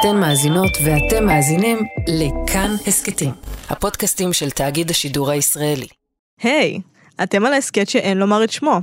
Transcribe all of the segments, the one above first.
אתן מאזינות ואתם מאזינים לכאן הסכתים, הפודקאסטים של תאגיד השידור הישראלי. היי, אתם על ההסכת שאין לומר את שמו.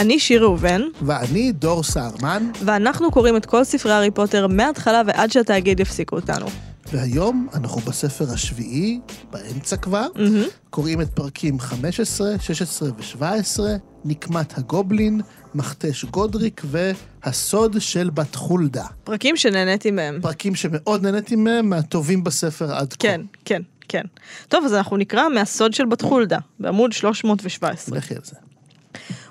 אני שיר ראובן, ואני דור סהרמן, ואנחנו קוראים את כל ספרי הארי פוטר מההתחלה ועד שהתאגיד יפסיקו אותנו. והיום אנחנו בספר השביעי, באמצע כבר, מהמם. קוראים את פרקים 15, 16 ו-17, נקמת הגובלין, מכתש גודריק והסוד של בת חולדה. פרקים שנהניתי מהם. פרקים שמאוד נהניתי מהם, מהטובים בספר עד כה. כן, כן, כן. טוב, אז אנחנו נקרא מהסוד של בת חולדה, בעמוד 317. לכי על זה.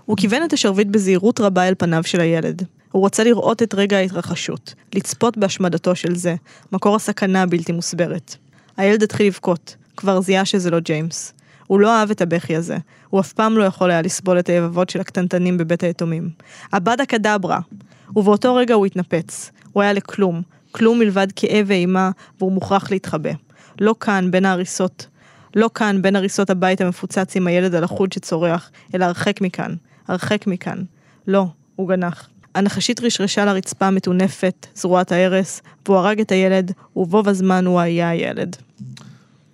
הוא כיוון את השרביט בזהירות רבה אל פניו של הילד. הוא רצה לראות את רגע ההתרחשות, לצפות בהשמדתו של זה, מקור הסכנה הבלתי מוסברת. הילד התחיל לבכות, כבר זיהה שזה לא ג'יימס. הוא לא אהב את הבכי הזה, הוא אף פעם לא יכול היה לסבול את היבבות של הקטנטנים בבית היתומים. עבדה קדברה! ובאותו רגע הוא התנפץ. הוא היה לכלום, כלום מלבד כאב ואימה, והוא מוכרח להתחבא. לא כאן, בין ההריסות. לא כאן, בין הריסות הבית המפוצץ עם הילד הלחוד שצורח, אלא הרחק מכאן, הרחק מכאן. לא, הוא גנח. הנחשית רשרשה לרצפה המטונפת, זרועת ההרס, והוא הרג את הילד, ובו בזמן הוא היה הילד.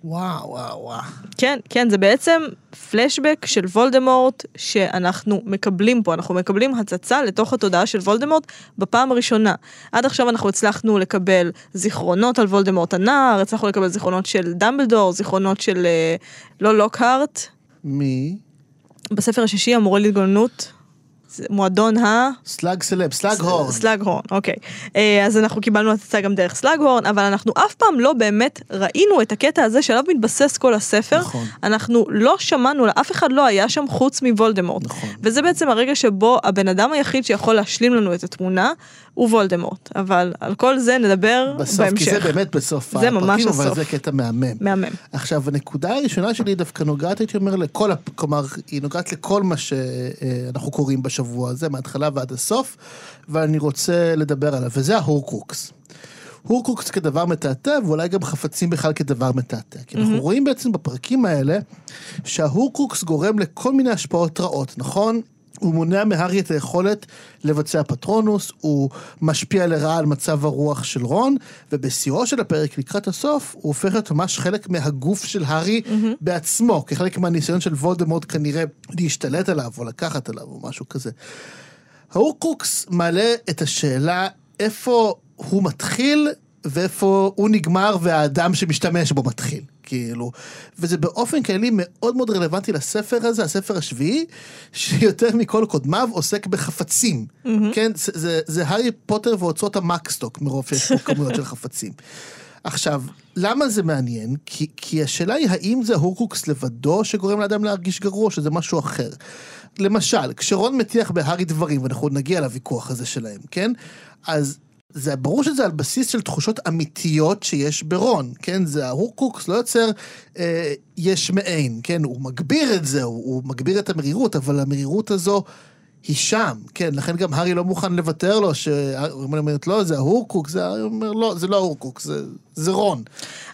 וואו, וואו, וואו. כן, כן, זה בעצם פלשבק של וולדמורט שאנחנו מקבלים פה, אנחנו מקבלים הצצה לתוך התודעה של וולדמורט בפעם הראשונה. עד עכשיו אנחנו הצלחנו לקבל זיכרונות על וולדמורט הנער, הצלחנו לקבל זיכרונות של דמבלדור, זיכרונות של אה, לא לוקהארט. מי? בספר השישי המורה להתגוננות, מועדון ה... Slug Club, סלאגהורן. סלאגהורן, אוקיי. אה, אז אנחנו קיבלנו הצצה גם דרך סלאגהורן, אבל אנחנו אף פעם לא באמת ראינו את הקטע הזה שעליו מתבסס כל הספר. נכון. אנחנו לא שמענו, אף אחד לא היה שם חוץ מוולדמורט. נכון. וזה בעצם הרגע שבו הבן אדם היחיד שיכול להשלים לנו את התמונה הוא וולדמורט. אבל על כל זה נדבר בסוף, בהמשך. כי זה באמת בסוף זה ממש הפרקים, אבל הסוף. זה קטע מהמם. מהמם. עכשיו, הנקודה הראשונה שלי דווקא נוגעת, הייתי אומר, לכל, כלומר, היא נוגעת לכל מה שאנחנו קוראים בשבוע הזה, מההתחלה ועד הסוף, ואני רוצה לדבר עליו, וזה ההורקרוקס. הורקרוקס כדבר מתעתע, ואולי גם חפצים בכלל כדבר מתעתע. כי אנחנו רואים בעצם בפרקים האלה, שההורקרוקס גורם לכל מיני השפעות רעות, נכון? הוא מונע מהארי את היכולת לבצע פטרונוס, הוא משפיע לרעה על מצב הרוח של רון, ובשיאו של הפרק לקראת הסוף, הוא הופך להיות ממש חלק מהגוף של הארי בעצמו, כחלק מהניסיון של וולדמורט כנראה להשתלט עליו, או לקחת עליו, או משהו כזה. ההורקרוקס מעלה את השאלה איפה הוא מתחיל ואיפה הוא נגמר והאדם שמשתמש בו מתחיל, כאילו. וזה באופן כללי מאוד מאוד רלוונטי לספר הזה, הספר השביעי, שיותר מכל קודמיו עוסק בחפצים. כן, זה, זה, זה הארי פוטר ואוצרות המקס סטוק, מרוב שיש פה כמויות של חפצים. עכשיו, למה זה מעניין? כי, כי השאלה היא האם זה ההורקרוקס לבדו שגורם לאדם להרגיש גרוע, שזה משהו אחר. למשל, כשרון מטיח בהארי דברים, ואנחנו נגיע לוויכוח הזה שלהם, כן? אז זה ברור שזה על בסיס של תחושות אמיתיות שיש ברון, כן? זה ההורקרוקס לא יוצר אה, יש מאין, כן? הוא מגביר את זה, הוא, הוא מגביר את המרירות, אבל המרירות הזו היא שם, כן? לכן גם הארי לא מוכן לוותר לו, שהיא אומרת, לא, זה ההורקרוקס, זה, הארי אומר, לא, זה לא ההורקרוקס, זה, זה רון.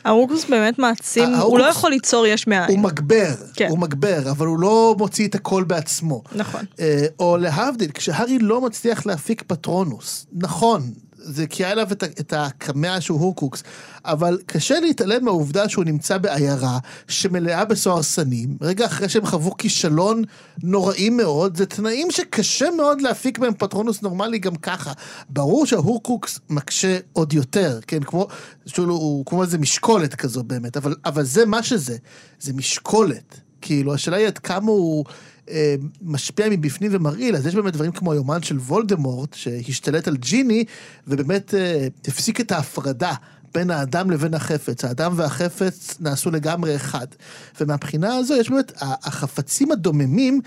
ההורקרוקס באמת מעצים, הוא ההורקרוקס- לא יכול ליצור יש מאין. הוא מגבר, כן. הוא מגבר, אבל הוא לא מוציא את הכל בעצמו. נכון. אה, או להבדיל, כשהארי לא מצליח להפיק פטרונוס, נכון, זה כי היה עליו את, את הקמע שהוא הורקרוקס, אבל קשה להתעלם מהעובדה שהוא נמצא בעיירה שמלאה בסוהרסנים, רגע אחרי שהם חוו כישלון נוראי מאוד, זה תנאים שקשה מאוד להפיק בהם פטרונוס נורמלי גם ככה. ברור שההורקוקס מקשה עוד יותר, כן, כמו, שהוא, הוא כמו איזה משקולת כזו באמת, אבל, אבל זה מה שזה, זה משקולת. כאילו, השאלה היא עד כמה הוא משפיע מבפנים ומרעיל, אז יש באמת דברים כמו היומן של וולדמורט, שהשתלט על ג'יני, ובאמת אה, הפסיק את ההפרדה. בין האדם לבין החפץ, האדם והחפץ נעשו לגמרי אחד. ומהבחינה הזו יש באמת, החפצים הדוממים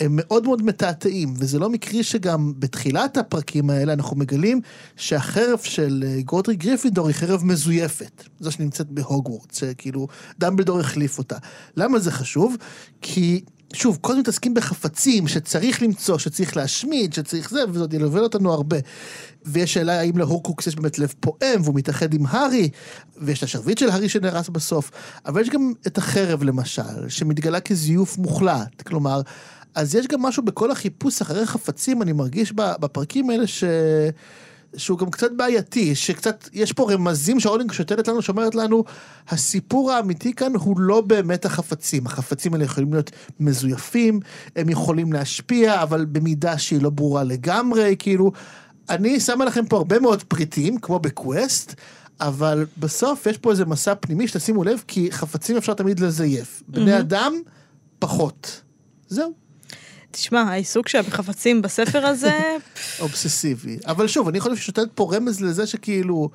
הם מאוד מאוד מתעתעים, וזה לא מקרי שגם בתחילת הפרקים האלה אנחנו מגלים שהחרב של אה, גודרי גריפידור היא חרב מזויפת, זו שנמצאת בהוגוורטס, שכאילו דמבלדור החליף אותה. למה זה חשוב? כי שוב, קודם מתעסקים בחפצים שצריך למצוא, שצריך להשמיד, שצריך זה, וזה עוד ילווה אותנו הרבה. ויש שאלה האם להורקוקס יש באמת לב פועם, והוא מתאחד עם הארי, ויש את השרביט של הארי שנהרס בסוף, אבל יש גם את החרב למשל, שמתגלה כזיוף מוחלט. כלומר, אז יש גם משהו בכל החיפוש אחרי חפצים, אני מרגיש בפרקים האלה ש... שהוא גם קצת בעייתי, שקצת, יש פה רמזים שהרולינג שותלת לנו, שאומרת לנו, הסיפור האמיתי כאן הוא לא באמת החפצים. החפצים האלה יכולים להיות מזויפים, הם יכולים להשפיע, אבל במידה שהיא לא ברורה לגמרי, כאילו, אני שמה לכם פה הרבה מאוד פריטים, כמו בקווסט, אבל בסוף יש פה איזה מסע פנימי שתשימו לב, כי חפצים אפשר תמיד לזייף. בני אדם, פחות. זהו. תשמע, העיסוק שלה בחפצים בספר הזה... אובססיבי. אבל שוב, אני חושב ששוטט פה רמז לזה שכאילו,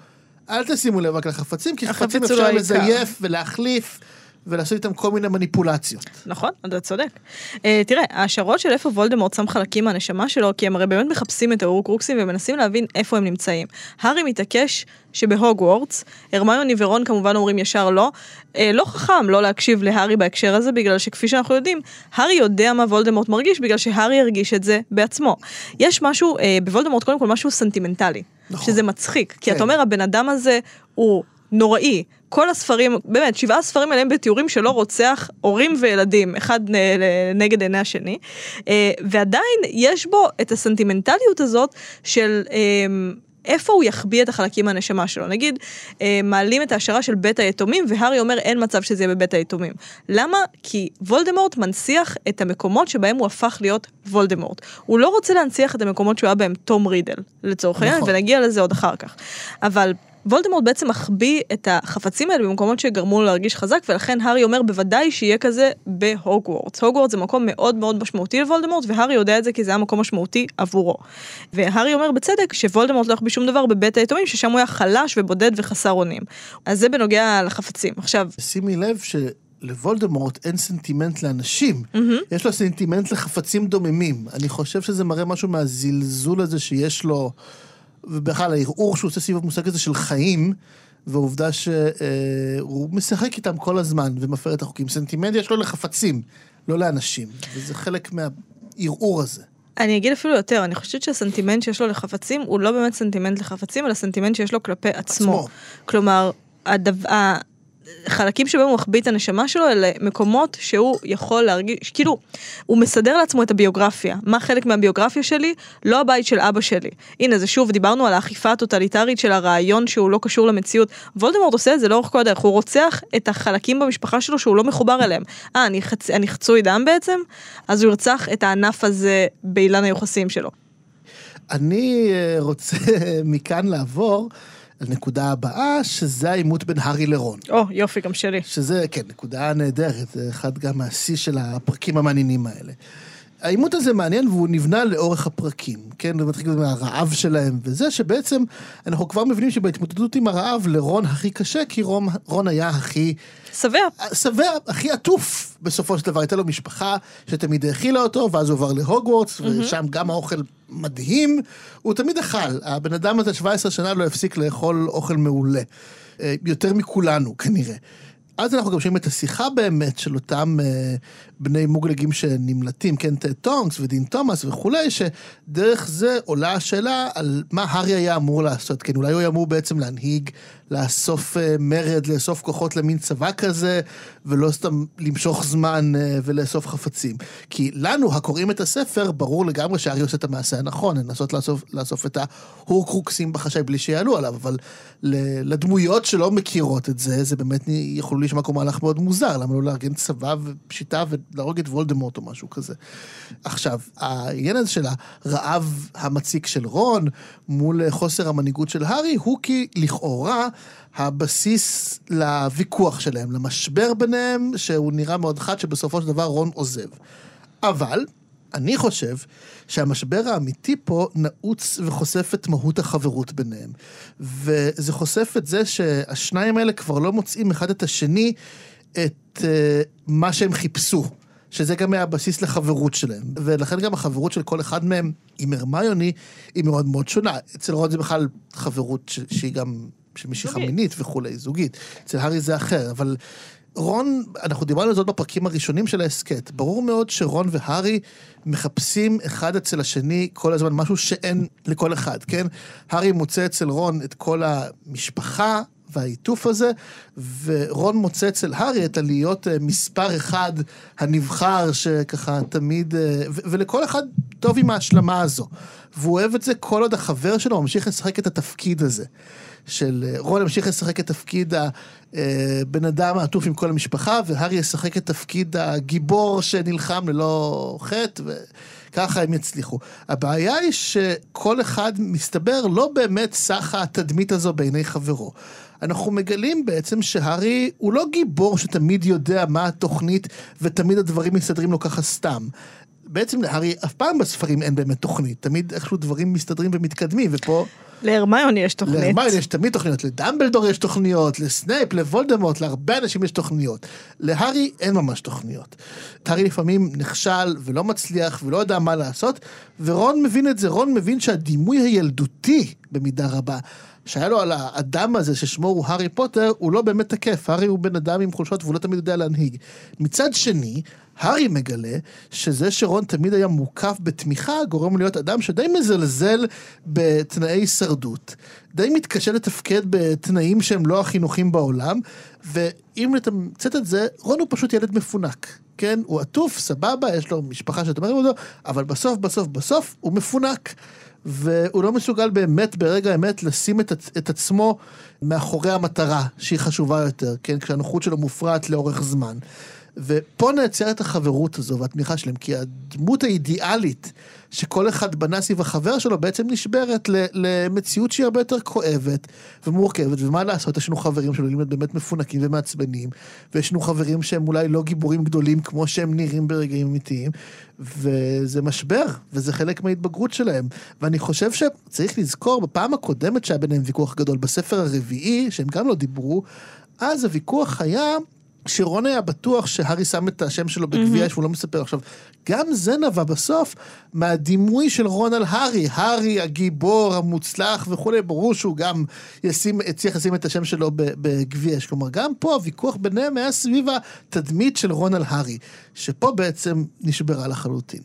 אל תשימו לב רק לחפצים, כי חפצים אפשר לא לזייף ולהחליף. ולעשות איתם כל מיני מניפולציות. נכון, אתה צודק. Uh, תראה, ההשערות של איפה וולדמורט שם חלקים מהנשמה שלו, כי הם הרי באמת מחפשים את האורקרוקסים ומנסים להבין איפה הם נמצאים. הארי מתעקש שבהוגוורטס, הרמיוני ורון כמובן אומרים ישר לא. Uh, לא חכם לא להקשיב להארי בהקשר הזה, בגלל שכפי שאנחנו יודעים, הארי יודע מה וולדמורט מרגיש, בגלל שהארי הרגיש את זה בעצמו. יש משהו, uh, בוולדמורט קודם כל משהו סנטימנטלי. נכון. שזה מצחיק, כי כן. אתה אומר הבן אדם הזה הוא נוראי. כל הספרים, באמת, שבעה ספרים עליהם בתיאורים שלא רוצח הורים וילדים, אחד נגד עיני השני, אה, ועדיין יש בו את הסנטימנטליות הזאת של... אה, איפה הוא יחביא את החלקים מהנשמה שלו? נגיד, אה, מעלים את ההשערה של בית היתומים, והארי אומר אין מצב שזה יהיה בבית היתומים. למה? כי וולדמורט מנציח את המקומות שבהם הוא הפך להיות וולדמורט. הוא לא רוצה להנציח את המקומות שהוא היה בהם תום רידל, לצורך העניין, נכון. ונגיע לזה עוד אחר כך. אבל וולדמורט בעצם מחביא את החפצים האלה במקומות שגרמו לו להרגיש חזק, ולכן הארי אומר בוודאי שיהיה כזה בהוגוורטס. הוגוורטס זה מקום מאוד מאוד משמעותי לוולדמורט, והארי יודע את זה כי זה היה מקום משמעותי עבורו. והארי אומר בצדק שוולדמורט לא יחביא שום דבר בבית היתומים, ששם הוא היה חלש ובודד וחסר אונים. אז זה בנוגע לחפצים. עכשיו... שימי לב ש... לוולדמורט אין סנטימנט לאנשים, mm-hmm. יש לו סנטימנט לחפצים דוממים. אני חושב שזה מראה משהו מהזלזול הזה שיש לו ובכלל הערעור שהוא עושה סביב המושג הזה של חיים, והעובדה שהוא משחק איתם כל הזמן ומפר את החוקים. סנטימנט יש לו לחפצים, לא לאנשים, וזה חלק מהערעור הזה. אני אגיד אפילו יותר, אני חושבת שהסנטימנט שיש לו לחפצים הוא לא באמת סנטימנט לחפצים, אלא סנטימנט שיש לו כלפי עצמו. עצמו. כלומר, הדבר, חלקים שבהם הוא מחביא את הנשמה שלו אלה מקומות שהוא יכול להרגיש, כאילו, הוא מסדר לעצמו את הביוגרפיה. מה חלק מהביוגרפיה שלי? לא הבית של אבא שלי. הנה, זה שוב, דיברנו על האכיפה הטוטליטרית של הרעיון שהוא לא קשור למציאות. וולדמורט עושה את זה לאורך כל הדרך, הוא רוצח את החלקים במשפחה שלו שהוא לא מחובר אליהם. אה, אני, חצ... אני חצוי דם בעצם? אז הוא ירצח את הענף הזה באילן היוחסים שלו. אני אה, רוצה מכאן לעבור. לנקודה הבאה, שזה העימות בין הארי לרון. או, oh, יופי, גם שלי. שזה, כן, נקודה נהדרת, זה אחד גם מהשיא של הפרקים המעניינים האלה. העימות הזה מעניין והוא נבנה לאורך הפרקים, כן? זה מתחיל מהרעב שלהם, וזה שבעצם אנחנו כבר מבינים שבהתמודדות עם הרעב לרון הכי קשה, כי רון, רון היה הכי... שבע. שבע, הכי עטוף בסופו של דבר. הייתה לו משפחה שתמיד האכילה אותו, ואז הוא עבר להוגוורטס, mm-hmm. ושם גם האוכל מדהים. הוא תמיד אכל. הבן אדם הזה 17 שנה לא הפסיק לאכול אוכל מעולה. אה, יותר מכולנו, כנראה. אז אנחנו גם שומעים את השיחה באמת של אותם אה, בני מוגלגים שנמלטים, כן, טד טונקס ודין תומאס וכולי, שדרך זה עולה השאלה על מה הארי היה אמור לעשות, כן, אולי הוא היה אמור בעצם להנהיג, לאסוף אה, מרד, לאסוף כוחות למין צבא כזה, ולא סתם למשוך זמן אה, ולאסוף חפצים. כי לנו, הקוראים את הספר, ברור לגמרי שהארי עושה את המעשה הנכון, לנסות לאסוף, לאסוף את ההורקרוקסים בחשאי בלי שיעלו עליו, אבל לדמויות שלא מכירות את זה, זה באמת יכול להישמע כמו מהלך מאוד מוזר, למה לא לארגן צבא ופשיטה להרוג את וולדמורט או משהו כזה. עכשיו, העניין הזה של הרעב המציק של רון מול חוסר המנהיגות של הארי, הוא כי לכאורה הבסיס לוויכוח שלהם, למשבר ביניהם, שהוא נראה מאוד חד שבסופו של דבר רון עוזב. אבל, אני חושב שהמשבר האמיתי פה נעוץ וחושף את מהות החברות ביניהם. וזה חושף את זה שהשניים האלה כבר לא מוצאים אחד את השני את uh, מה שהם חיפשו. שזה גם היה הבסיס לחברות שלהם. ולכן גם החברות של כל אחד מהם עם הרמיוני היא מאוד מאוד שונה. אצל רון זה בכלל חברות ש- שהיא גם של משיכה מינית וכולי, זוגית. אצל הארי זה אחר, אבל רון, אנחנו דיברנו על זאת בפרקים הראשונים של ההסכת. ברור מאוד שרון והארי מחפשים אחד אצל השני כל הזמן משהו שאין לכל אחד, כן? הארי מוצא אצל רון את כל המשפחה והעיטוף הזה, ורון מוצא אצל הארי את הלהיות אה, מספר אחד הנבחר, שככה תמיד, אה, ו- ולכל אחד טוב עם ההשלמה הזו. והוא אוהב את זה כל עוד החבר שלו ממשיך לשחק את התפקיד הזה. של אה, רון ימשיך לשחק את תפקיד הבן אדם העטוף עם כל המשפחה, והארי ישחק את תפקיד הגיבור שנלחם ללא חטא, וככה הם יצליחו. הבעיה היא שכל אחד, מסתבר, לא באמת סך התדמית הזו בעיני חברו. אנחנו מגלים בעצם שהארי הוא לא גיבור שתמיד יודע מה התוכנית ותמיד הדברים מסתדרים לו ככה סתם. בעצם להארי אף פעם בספרים אין באמת תוכנית, תמיד איכשהו דברים מסתדרים ומתקדמים, ופה... להרמיוני יש תוכנית. להרמיוני יש תמיד תוכניות, לדמבלדור יש תוכניות, לסנייפ, לוולדמורט, להרבה אנשים יש תוכניות. להארי אין ממש תוכניות. הארי לפעמים נכשל ולא מצליח ולא יודע מה לעשות, ורון מבין את זה, רון מבין שהדימוי הילדותי במידה רבה שהיה לו על האדם הזה ששמו הוא הארי פוטר, הוא לא באמת תקף. הארי הוא בן אדם עם חולשות והוא לא תמיד יודע להנהיג. מצד שני, הארי מגלה שזה שרון תמיד היה מוקף בתמיכה, גורם להיות אדם שדי מזלזל בתנאי הישרדות. די מתקשה לתפקד בתנאים שהם לא החינוכים בעולם, ואם נתמצת את זה, רון הוא פשוט ילד מפונק. כן, הוא עטוף, סבבה, יש לו משפחה שתומכת אותו, אבל בסוף, בסוף, בסוף, הוא מפונק. והוא לא מסוגל באמת ברגע האמת לשים את, את עצמו מאחורי המטרה שהיא חשובה יותר, כן? כשהנוחות שלו מופרעת לאורך זמן. ופה נעצרת החברות הזו והתמיכה שלהם, כי הדמות האידיאלית שכל אחד בנה סביב החבר שלו בעצם נשברת למציאות שהיא הרבה יותר כואבת ומורכבת, ומה לעשות, יש לנו חברים שלו באמת מפונקים ומעצבנים, ויש לנו חברים שהם אולי לא גיבורים גדולים כמו שהם נראים ברגעים אמיתיים, וזה משבר, וזה חלק מההתבגרות שלהם. ואני חושב שצריך לזכור, בפעם הקודמת שהיה ביניהם ויכוח גדול, בספר הרביעי, שהם גם לא דיברו, אז הוויכוח היה שרון היה בטוח שהארי שם את השם שלו בגביע mm-hmm. שהוא לא מספר. עכשיו, גם זה נבע בסוף מהדימוי של רון על הארי. הארי הגיבור המוצלח וכולי, ברור שהוא גם ישים, הצליח לשים את השם שלו בגביע. כלומר, גם פה הוויכוח ביניהם היה סביב התדמית של רון על הארי, שפה בעצם נשברה לחלוטין.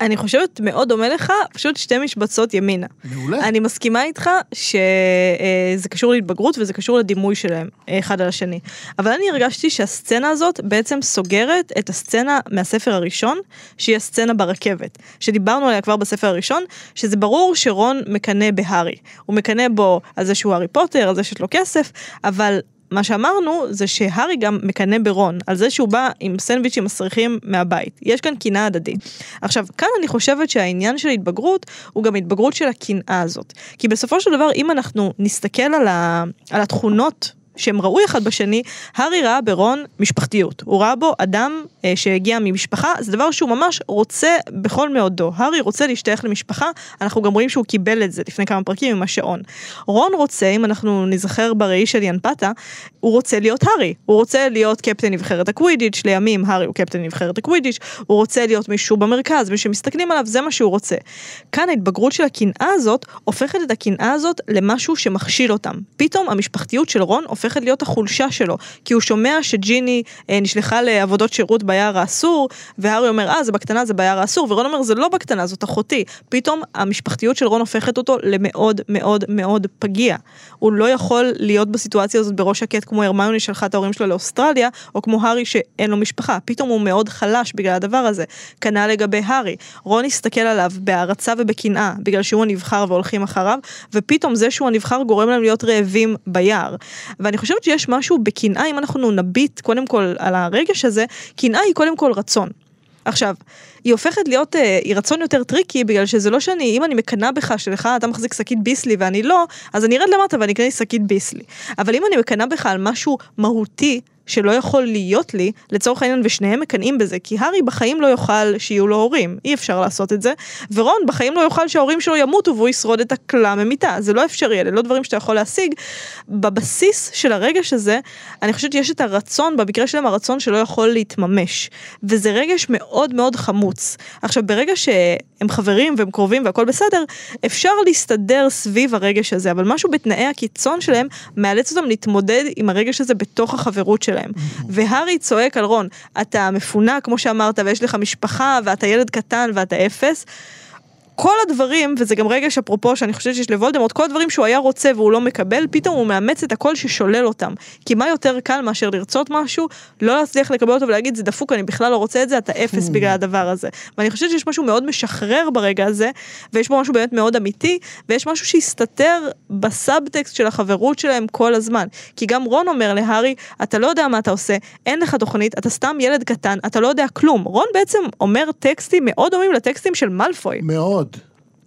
אני חושבת מאוד דומה לך, פשוט שתי משבצות ימינה. מעולה. אני מסכימה איתך שזה קשור להתבגרות וזה קשור לדימוי שלהם אחד על השני. אבל אני הרגשתי שהסצנה הזאת בעצם סוגרת את הסצנה מהספר הראשון, שהיא הסצנה ברכבת. שדיברנו עליה כבר בספר הראשון, שזה ברור שרון מקנא בהארי. הוא מקנא בו על זה שהוא הארי פוטר, על זה שיש לו כסף, אבל מה שאמרנו זה שהארי גם מקנא ברון על זה שהוא בא עם סנדוויצ'ים מסריחים מהבית. יש כאן קנאה הדדית. עכשיו, כאן אני חושבת שהעניין של התבגרות הוא גם התבגרות של הקנאה הזאת. כי בסופו של דבר, אם אנחנו נסתכל על, ה... על התכונות שהם ראו אחד בשני, הארי ראה ברון משפחתיות. הוא ראה בו אדם אה, שהגיע ממשפחה, זה דבר שהוא ממש רוצה בכל מאודו. הארי רוצה להשתייך למשפחה, אנחנו גם רואים שהוא קיבל את זה לפני כמה פרקים עם השעון. רון רוצה, אם אנחנו נזכר בראי של ינפתה, הוא רוצה להיות הארי. הוא רוצה להיות קפטן נבחרת הקווידיץ', לימים הארי הוא קפטן נבחרת הקווידיץ', הוא רוצה להיות מישהו במרכז, ושמסתכלים עליו זה מה שהוא רוצה. כאן ההתבגרות של הקנאה הזאת, הופכת את הקנאה הזאת למשהו שמכשיל אותם. פתאום המשפחתיות של רון הופכת להיות החולשה שלו, כי הוא שומע שג'יני אה, נשלחה לעבודות שירות ביער האסור, והארי אומר, אה, זה בקטנה, זה ביער האסור, ורון אומר, זה לא בקטנה, זאת אחותי. פתאום המשפחתיות של רון הופכת אותו למאוד מאוד מאוד פגיע. הוא לא יכול להיות בסיטואציה הזאת בראש שקט כמו הרמיוני שלחה את ההורים שלו לאוסטרליה, או כמו הארי שאין לו משפחה. פתאום הוא מאוד חלש בגלל הדבר הזה. כנ"ל לגבי הארי. רון הסתכל עליו בהערצה ובקנאה, בגלל שהוא הנבחר והולכים אחריו, ופתאום זה שהוא הנבחר גורם להם להיות רעבים ביער. ואני חושבת שיש משהו בקנאה, אם אנחנו נביט קודם כל על הרגש הזה, קנאה היא קודם כל רצון. עכשיו, היא הופכת להיות, אה, היא רצון יותר tricky, בגלל שזה לא שאני, אם אני מקנאה בך שלך אתה מחזיק שקית ביסלי ואני לא, אז אני ארד למטה ואני אקנה לי שקית ביסלי. אבל אם אני מקנאה בך על משהו מהותי, שלא יכול להיות לי, לצורך העניין, ושניהם מקנאים בזה, כי הארי בחיים לא יוכל שיהיו לו הורים, אי אפשר לעשות את זה, ורון בחיים לא יוכל שההורים שלו ימותו והוא ישרוד את הכלה ממיתה, זה לא אפשרי, אלה לא דברים שאתה יכול להשיג. בבסיס של הרגש הזה, אני חושבת שיש את הרצון, במקרה שלהם הרצון שלא יכול להתממש, וזה רגש מאוד מאוד חמוץ. עכשיו, ברגע שהם חברים והם קרובים והכל בסדר, אפשר להסתדר סביב הרגש הזה, אבל משהו בתנאי הקיצון שלהם מאלץ אותם להתמודד עם הרגש הזה בתוך החברות שלהם. שלהם. והארי צועק על רון, אתה מפונק, כמו שאמרת, ויש לך משפחה, ואתה ילד קטן ואתה אפס. כל הדברים, וזה גם רגש אפרופו שאני חושבת שיש לוולדמורט, כל הדברים שהוא היה רוצה והוא לא מקבל, פתאום הוא מאמץ את הכל ששולל אותם. כי מה יותר קל מאשר לרצות משהו, לא להצליח לקבל אותו ולהגיד זה דפוק, אני בכלל לא רוצה את זה, אתה אפס Hmm. בגלל הדבר הזה. ואני חושבת שיש משהו מאוד משחרר ברגע הזה, ויש בו משהו באמת מאוד אמיתי, ויש משהו שהסתתר בסאבטקסט של החברות שלהם כל הזמן. כי גם רון אומר להארי, אתה לא יודע מה אתה עושה, אין לך תוכנית, אתה סתם ילד קטן, אתה לא יודע כלום. רון בעצם אומר טקסטים מאוד דומים לטקסטים של מאלפוי. מאוד.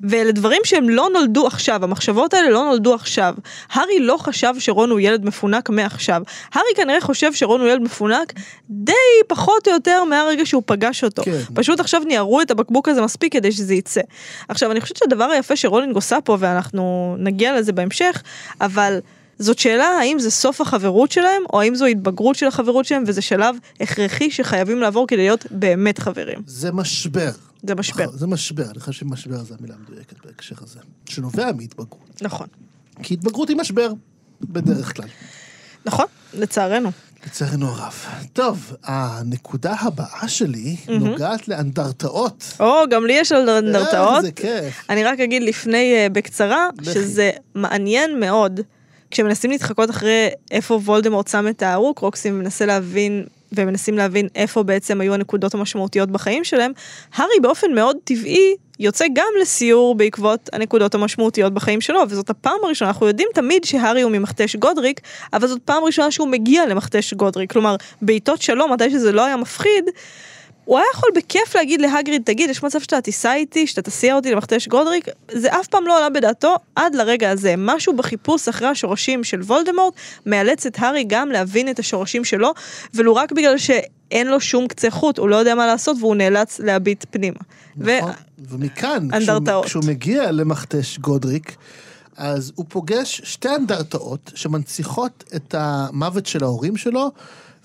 ואלה דברים שהם לא נולדו עכשיו, המחשבות האלה לא נולדו עכשיו. הארי לא חשב שרון הוא ילד מפונק מעכשיו. הארי כנראה חושב שרון הוא ילד מפונק די פחות או יותר מהרגע שהוא פגש אותו. כן. פשוט עכשיו ניערו את הבקבוק הזה מספיק כדי שזה יצא. עכשיו, אני חושבת שהדבר היפה שרולינג עושה פה, ואנחנו נגיע לזה בהמשך, אבל... זאת שאלה האם זה סוף החברות שלהם, או האם זו התבגרות של החברות שלהם, וזה שלב הכרחי שחייבים לעבור כדי להיות באמת חברים. זה משבר. זה משבר. זה משבר, אני חושב שמשבר זה המילה המדויקת בהקשר הזה. שנובע מהתבגרות. נכון. כי התבגרות היא משבר, בדרך כלל. נכון, לצערנו. לצערנו הרב. טוב, הנקודה הבאה שלי נוגעת לאנדרטאות. או, גם לי יש על אנדרטאות. איזה כיף. אני רק אגיד לפני, אה, בקצרה, לכי. שזה מעניין מאוד, כשמנסים להתחקות אחרי איפה וולדמורט שם את הארוקרוקסים, ומנסה להבין, ומנסים להבין איפה בעצם היו הנקודות המשמעותיות בחיים שלהם, הארי באופן מאוד טבעי יוצא גם לסיור בעקבות הנקודות המשמעותיות בחיים שלו, וזאת הפעם הראשונה, אנחנו יודעים תמיד שהארי הוא ממכתש גודריק, אבל זאת פעם ראשונה שהוא מגיע למכתש גודריק, כלומר, בעיתות שלום, מתי שזה לא היה מפחיד, הוא היה יכול בכיף להגיד להגריד, תגיד, יש מצב שאתה תיסע איתי, שאתה תסיע אותי למכתש גודריק? זה אף פעם לא עלה בדעתו עד לרגע הזה. משהו בחיפוש אחרי השורשים של וולדמורט מאלץ את הארי גם להבין את השורשים שלו, ולו רק בגלל שאין לו שום קצה חוט, הוא לא יודע מה לעשות והוא נאלץ להביט פנימה. נכון. ומכאן, כשהוא. כשהוא מגיע למכתש גודריק, אז הוא פוגש שתי אנדרטאות שמנציחות את המוות של ההורים שלו,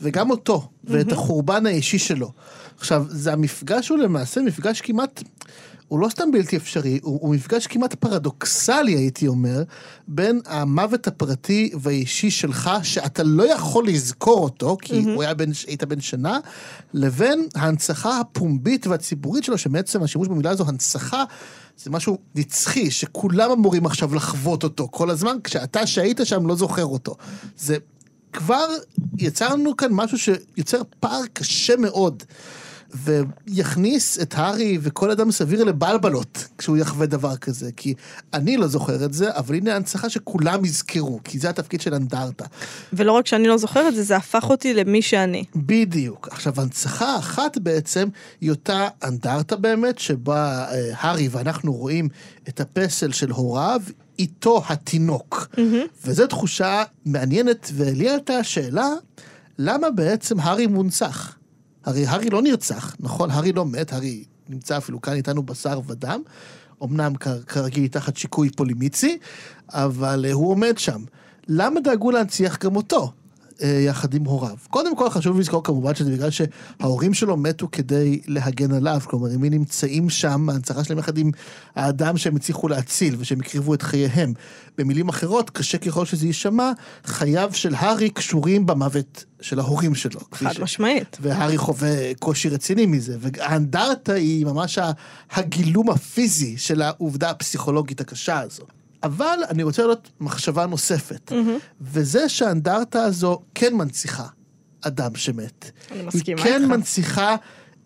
וגם אותו, ואת החורבן האישי שלו. עכשיו, זה המפגש הוא למעשה מפגש כמעט... הוא לא סתם בלתי אפשרי, הוא, הוא מפגש כמעט פרדוקסלי, הייתי אומר, בין המוות הפרטי והאישי שלך, שאתה לא יכול לזכור אותו, כי הוא היה בן, היית בן שנה, לבין ההנצחה הפומבית והציבורית שלו, שבעצם השימוש במילה הזו, הנצחה, זה משהו נצחי, שכולם אמורים עכשיו לחוות אותו כל הזמן, כשאתה שהיית שם לא זוכר אותו. זה כבר יצרנו כאן משהו שיוצר פער קשה מאוד. ויכניס את הארי וכל אדם סביר לבלבלות כשהוא יחווה דבר כזה, כי אני לא זוכר את זה, אבל הנה ההנצחה שכולם יזכרו, כי זה התפקיד של אנדרטה. ולא רק שאני לא זוכרת זה, זה הפך אותי למי שאני. בדיוק. עכשיו, הנצחה אחת בעצם היא אותה אנדרטה באמת, שבה אה, הארי ואנחנו רואים את הפסל של הוריו, איתו התינוק. וזו תחושה מעניינת, ולי עלתה השאלה, למה בעצם הארי מונצח? הרי הארי לא נרצח, נכון? הארי לא מת, הארי נמצא אפילו כאן איתנו בשר ודם, אמנם כרגיל תחת שיקוי פולימיצי, אבל אה, הוא עומד שם. למה דאגו להנציח גם אותו? אה, יחד עם הוריו. קודם כל חשוב לזכור כמובן שזה בגלל שההורים שלו מתו כדי להגן עליו, כלומר הם נמצאים שם, ההנצחה שלהם יחד עם האדם שהם הצליחו להציל ושהם הקריבו את חייהם. במילים אחרות, קשה ככל שזה יישמע, חייו של הארי קשורים במוות של ההורים שלו. חד ש- משמעית. והארי חווה קושי רציני מזה, והאנדרטה היא ממש הגילום הפיזי של העובדה הפסיכולוגית הקשה הזו. אבל אני רוצה להעלות מחשבה נוספת, וזה שהאנדרטה הזו כן מנציחה אדם שמת. אני מסכימה היא כן איתך. מנציחה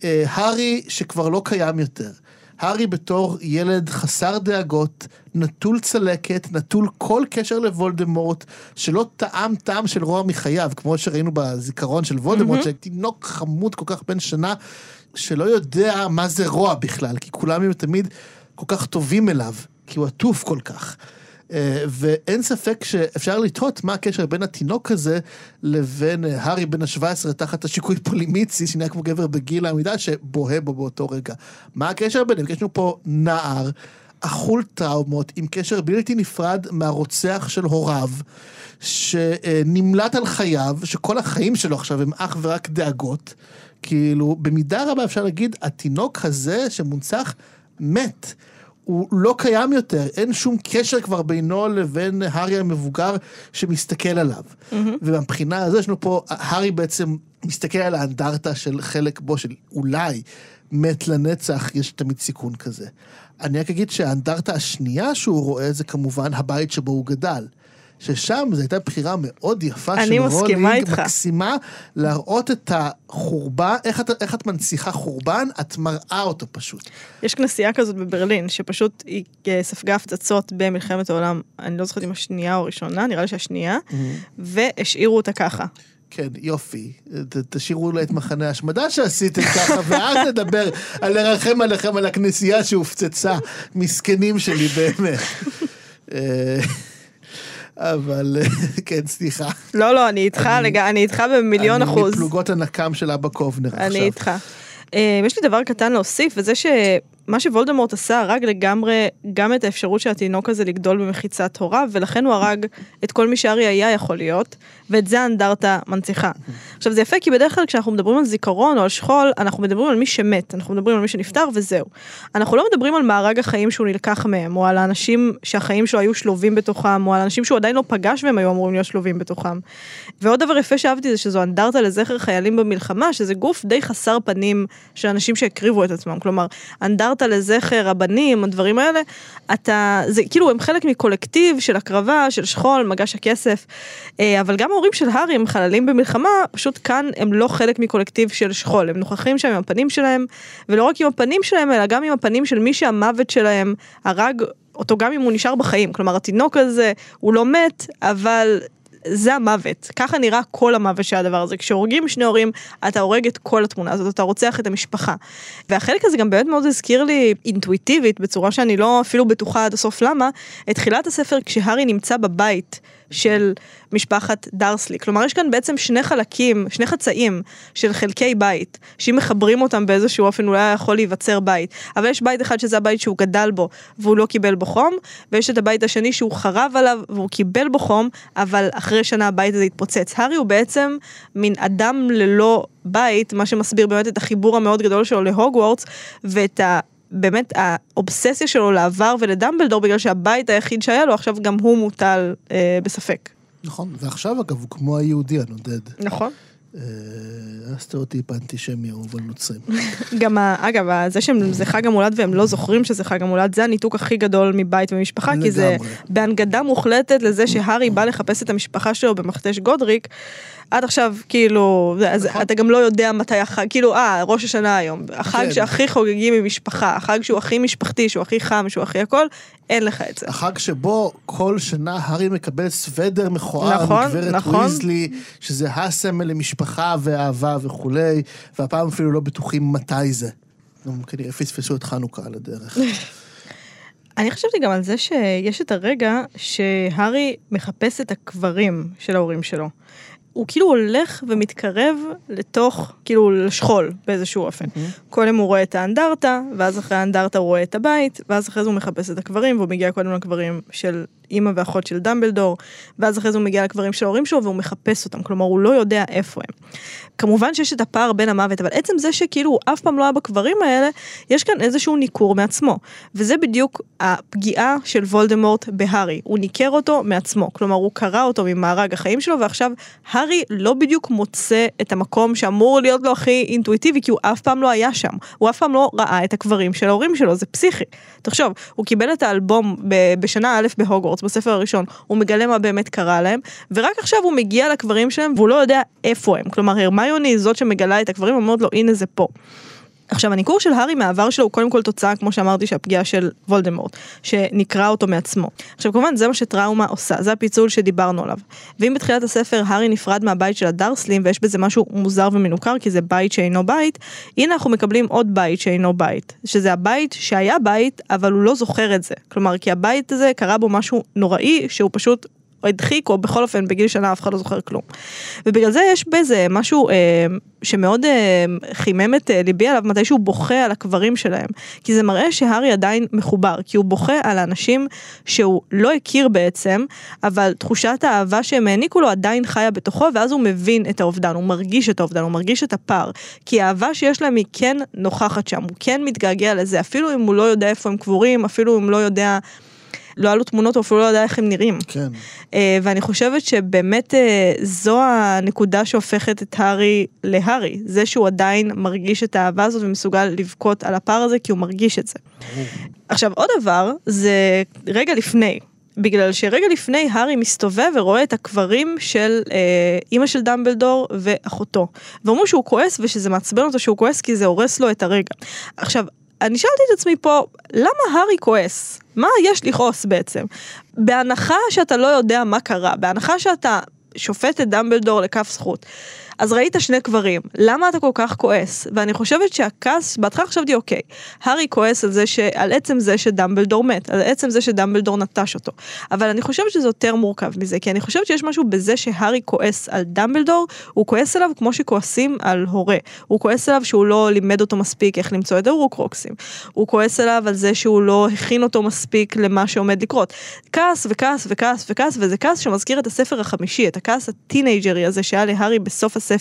אה, הארי שכבר לא קיים יותר. הארי בתור ילד חסר דאגות, נטול צלקת, נטול כל קשר לוולדמורט, שלא טעם טעם של רוע מחייו, כמו שראינו בזיכרון של וולדמורט, mm-hmm. שתינוק חמוד כל כך בן שנה, שלא יודע מה זה רוע בכלל, כי כולם היו תמיד כל כך טובים אליו, כי הוא עטוף כל כך. אה, ואין ספק שאפשר לתהות מה הקשר בין התינוק הזה לבין אה, הארי בן ה-17 תחת השיקוי פולימיצי, שנהיה כמו גבר בגיל העמידה, שבוהה בו באותו רגע. מה הקשר ביניהם? יש לנו פה נער, אכול טראומות, עם קשר בלתי נפרד מהרוצח של הוריו, שנמלט על חייו, שכל החיים שלו עכשיו הם אך ורק דאגות. כאילו, במידה רבה אפשר להגיד, התינוק הזה שמונצח מת. הוא לא קיים יותר, אין שום קשר כבר בינו לבין הארי המבוגר שמסתכל עליו. Mm-hmm. ומבחינה הזו יש לנו פה, הארי בעצם מסתכל על האנדרטה של חלק בו, של אולי מת לנצח, יש תמיד סיכון כזה. אני רק אגיד שהאנדרטה השנייה שהוא רואה זה כמובן הבית שבו הוא גדל. ששם זו הייתה בחירה מאוד יפה של רולינג. מקסימה, להראות את החורבן, איך את, איך את מנציחה חורבן, את מראה אותו פשוט. יש כנסייה כזאת בברלין, שפשוט היא אה, ספגה הפצצות במלחמת העולם, אני לא זוכרת אם השנייה או הראשונה, נראה לי שהשנייה, והשאירו אותה ככה. כן, יופי. ת, תשאירו לה את מחנה ההשמדה שעשיתם ככה, ואז נדבר על לרחם עליכם על הכנסייה שהופצצה. מסכנים שלי, באמת. אבל, כן, סליחה. לא, לא, אני איתך, אני- איתך במיליון אחוז. אני מפלוגות הנקם של אבא קובנר עכשיו. אני איתך. אה, יש לי דבר קטן להוסיף, וזה שמה שוולדמורט עשה הרג לגמרי גם את האפשרות של התינוק הזה לגדול במחיצת הוריו, ולכן הוא הרג את כל מי שארי היה יכול להיות, ואת זה האנדרטה מנציחה. עכשיו זה יפה כי בדרך כלל כשאנחנו מדברים על זיכרון או על שכול, אנחנו מדברים על מי שמת, אנחנו מדברים על מי שנפטר וזהו. אנחנו לא מדברים על מארג החיים שהוא נלקח מהם, או על האנשים שהחיים שלו היו שלובים בתוכם, או על אנשים שהוא עדיין לא פגש והם היו אמורים להיות שלובים בתוכם. ועוד דבר יפה שאהבתי זה שזו אנדרטה לזכר חיילים במלחמה, שזה גוף די חסר פנים של אנשים שהקריבו את עצמם. כלומר, אנדרטה לזכר הבנים, הדברים האלה, אתה, זה כאילו הם חלק מקולקטיב של הקרבה, של שכול, מגש הכסף, אה, אבל גם ההורים של הארי הם חללים במלחמה, פשוט כאן הם לא חלק מקולקטיב של שכול, הם נוכחים שם עם הפנים שלהם, ולא רק עם הפנים שלהם, אלא גם עם הפנים של מי שהמוות שלהם הרג אותו גם אם הוא נשאר בחיים, כלומר התינוק הזה הוא לא מת, אבל זה המוות, ככה נראה כל המוות של הדבר הזה, כשהורגים שני הורים אתה הורג את כל התמונה הזאת, אתה רוצח את המשפחה. והחלק הזה גם באמת מאוד הזכיר לי אינטואיטיבית, בצורה שאני לא אפילו בטוחה עד הסוף למה, את תחילת הספר כשהארי נמצא בבית של משפחת דרסלי. כלומר, יש כאן בעצם שני חלקים, שני חצאים של חלקי בית, שאם מחברים אותם באיזשהו אופן אולי היה יכול להיווצר בית. אבל יש בית אחד שזה הבית שהוא גדל בו והוא לא קיבל בו חום, ויש את הבית השני שהוא חרב עליו והוא קיבל בו חום, אבל אחרי שנה הבית הזה התפוצץ. הארי הוא בעצם מין אדם ללא בית, מה שמסביר באמת את החיבור המאוד גדול שלו להוגוורטס, ואת ה... באמת האובססיה שלו לעבר ולדמבלדור בגלל שהבית היחיד שהיה לו עכשיו גם הוא מוטל אה, בספק. נכון, ועכשיו אגב הוא כמו היהודי הנודד. נכון. אה, הסטריאוטיפ האנטישמי האהוב על נוצרים. גם אגב זה שזה חג המולד והם לא זוכרים שזה חג המולד זה הניתוק הכי גדול מבית ומשפחה כי זה. בהנגדה מוחלטת לזה שהארי בא לחפש את המשפחה שלו במכתש גודריק. עד עכשיו כאילו אז נכון. אתה גם לא יודע מתי החג כאילו אה ראש השנה היום החג כן. שהכי חוגגים עם משפחה החג שהוא הכי משפחתי שהוא הכי חם שהוא הכי הכל אין לך את זה. החג שבו כל שנה הארי מקבל סוודר מכוער נכון, מגברת נכון. ויזלי, שזה הסמל למשפחה ואהבה וכולי, והפעם אפילו לא בטוחים מתי זה. גם כנראה פספסו את חנוכה על הדרך. אני חשבתי גם על זה שיש את הרגע שהארי מחפש את הקברים של ההורים שלו. הוא כאילו הולך ומתקרב לתוך, כאילו לשכול באיזשהו אופן. קודם הוא רואה את האנדרטה, ואז אחרי האנדרטה הוא רואה את הבית, ואז אחרי זה הוא מחפש את הקברים, והוא מגיע קודם לקברים של אימא ואחות של דמבלדור, ואז אחרי זה הוא מגיע לקברים של ההורים שלו והוא מחפש אותם, כלומר הוא לא יודע איפה הם. כמובן שיש את הפער בין המוות, אבל עצם זה שכאילו הוא אף פעם לא היה בקברים האלה, יש כאן איזשהו ניכור מעצמו. וזה בדיוק הפגיעה של וולדמורט בהארי. הוא ניכר אותו מעצמו, כלומר הוא קרא אותו ממארג החיים שלו, ועכשיו הארי לא בדיוק מוצא את המקום שאמור להיות לו הכי אינטואיטיבי, כי הוא אף פעם לא היה שם. הוא אף פעם לא ראה את הקברים של ההורים שלו, זה פסיכי. תחשוב, הוא קיבל את האלבום בשנה א' בהוגוורטס, בספר הראשון, הוא מגלה מה באמת קרה להם, ורק עכשיו הוא מגיע לקברים שלהם והוא לא יודע איפה הם. כלומר, הרמיוני זאת שמגלה את הקברים, אומרת לו, הנה זה פה. עכשיו הניכור של הארי מהעבר שלו הוא קודם כל תוצאה כמו שאמרתי שהפגיעה של וולדמורט שנקרא אותו מעצמו. עכשיו כמובן זה מה שטראומה עושה זה הפיצול שדיברנו עליו. ואם בתחילת הספר הארי נפרד מהבית של הדרסלים ויש בזה משהו מוזר ומנוכר כי זה בית שאינו בית הנה אנחנו מקבלים עוד בית שאינו בית שזה הבית שהיה בית אבל הוא לא זוכר את זה כלומר כי הבית הזה קרה בו משהו נוראי שהוא פשוט הדחיק, או בכל אופן בגיל שנה אף אחד לא זוכר כלום. ובגלל זה יש בזה משהו אה, שמאוד אה, חימם את אה, ליבי עליו מתי שהוא בוכה על הקברים שלהם. כי זה מראה שהארי עדיין מחובר, כי הוא בוכה על האנשים שהוא לא הכיר בעצם, אבל תחושת האהבה שהם העניקו לו עדיין חיה בתוכו, ואז הוא מבין את האובדן, הוא מרגיש את האובדן, הוא מרגיש את הפער. כי האהבה שיש להם היא כן נוכחת שם, הוא כן מתגעגע לזה, אפילו אם הוא לא יודע איפה הם קבורים, אפילו אם הוא לא יודע... לא עלו תמונות, הוא אפילו לא יודע איך הם נראים. כן. אה, ואני חושבת שבאמת אה, זו הנקודה שהופכת את הארי להארי, זה שהוא עדיין מרגיש את האהבה הזאת ומסוגל לבכות על הפער הזה כי הוא מרגיש את זה. עכשיו עוד דבר, זה רגע לפני. בגלל שרגע לפני הארי מסתובב ורואה את הקברים של אה, אימא של דמבלדור ואחותו. ואומרים שהוא כועס ושזה מעצבן אותו שהוא כועס כי זה הורס לו את הרגע. עכשיו, אני שאלתי את עצמי פה, למה הארי כועס? מה יש לכעוס בעצם? בהנחה שאתה לא יודע מה קרה, בהנחה שאתה שופט את דמבלדור לכף זכות. אז ראית שני קברים, למה אתה כל כך כועס? ואני חושבת שהכעס, בהתחלה חשבתי אוקיי, הארי כועס על זה ש... על עצם זה שדמבלדור מת, על עצם זה שדמבלדור נטש אותו. אבל אני חושבת שזה יותר מורכב מזה, כי אני חושבת שיש משהו בזה שהארי כועס על דמבלדור, הוא כועס עליו כמו שכועסים על הורה. הוא כועס עליו שהוא לא לימד אותו מספיק איך למצוא את ההורקרוקסים. הוא כועס עליו על זה שהוא לא הכין אותו מספיק למה שעומד לקרות. כעס וכעס וכעס וכעס, וזה כעס שמזכיר את הספר החמישי, את הכעס הטינאייג'רי הזה שהיה להארי בסוף הספר.